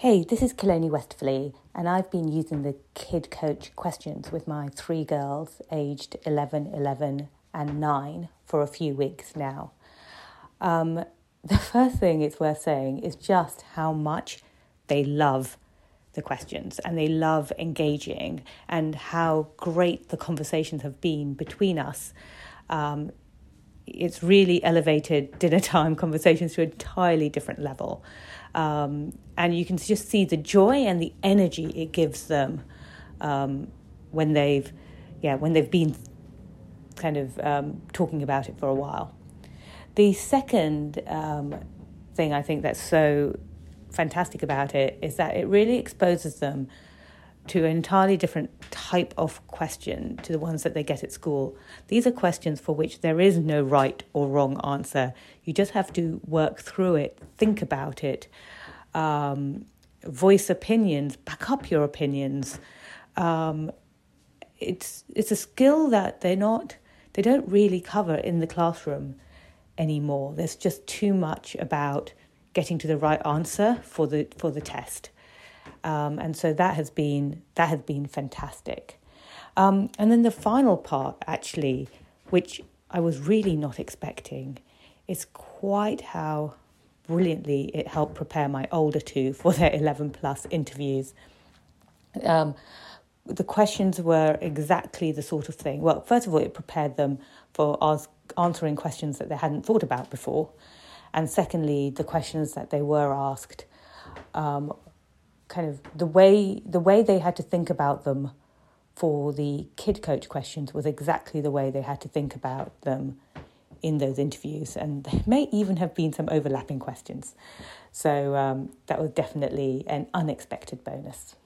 Hey, this is Kiloni Westfley, and I've been using the Kid Coach questions with my three girls aged 11, 11, and 9 for a few weeks now. Um, the first thing it's worth saying is just how much they love the questions and they love engaging and how great the conversations have been between us. Um, it's really elevated dinner time conversations to an entirely different level. Um, and you can just see the joy and the energy it gives them um, when they've, yeah, when they've been kind of um, talking about it for a while. The second um, thing I think that's so fantastic about it is that it really exposes them to an entirely different type of question to the ones that they get at school. These are questions for which there is no right or wrong answer. You just have to work through it, think about it, um, voice opinions, back up your opinions. Um, it's it's a skill that they're not they don't really cover in the classroom anymore. There's just too much about getting to the right answer for the for the test. Um, and so that has been that has been fantastic. Um, and then the final part, actually, which I was really not expecting, is quite how brilliantly it helped prepare my older two for their 11 plus interviews. Um, the questions were exactly the sort of thing. Well, first of all, it prepared them for ask, answering questions that they hadn't thought about before. And secondly, the questions that they were asked um, kind of the way the way they had to think about them for the kid coach questions was exactly the way they had to think about them in those interviews, and there may even have been some overlapping questions. So um, that was definitely an unexpected bonus.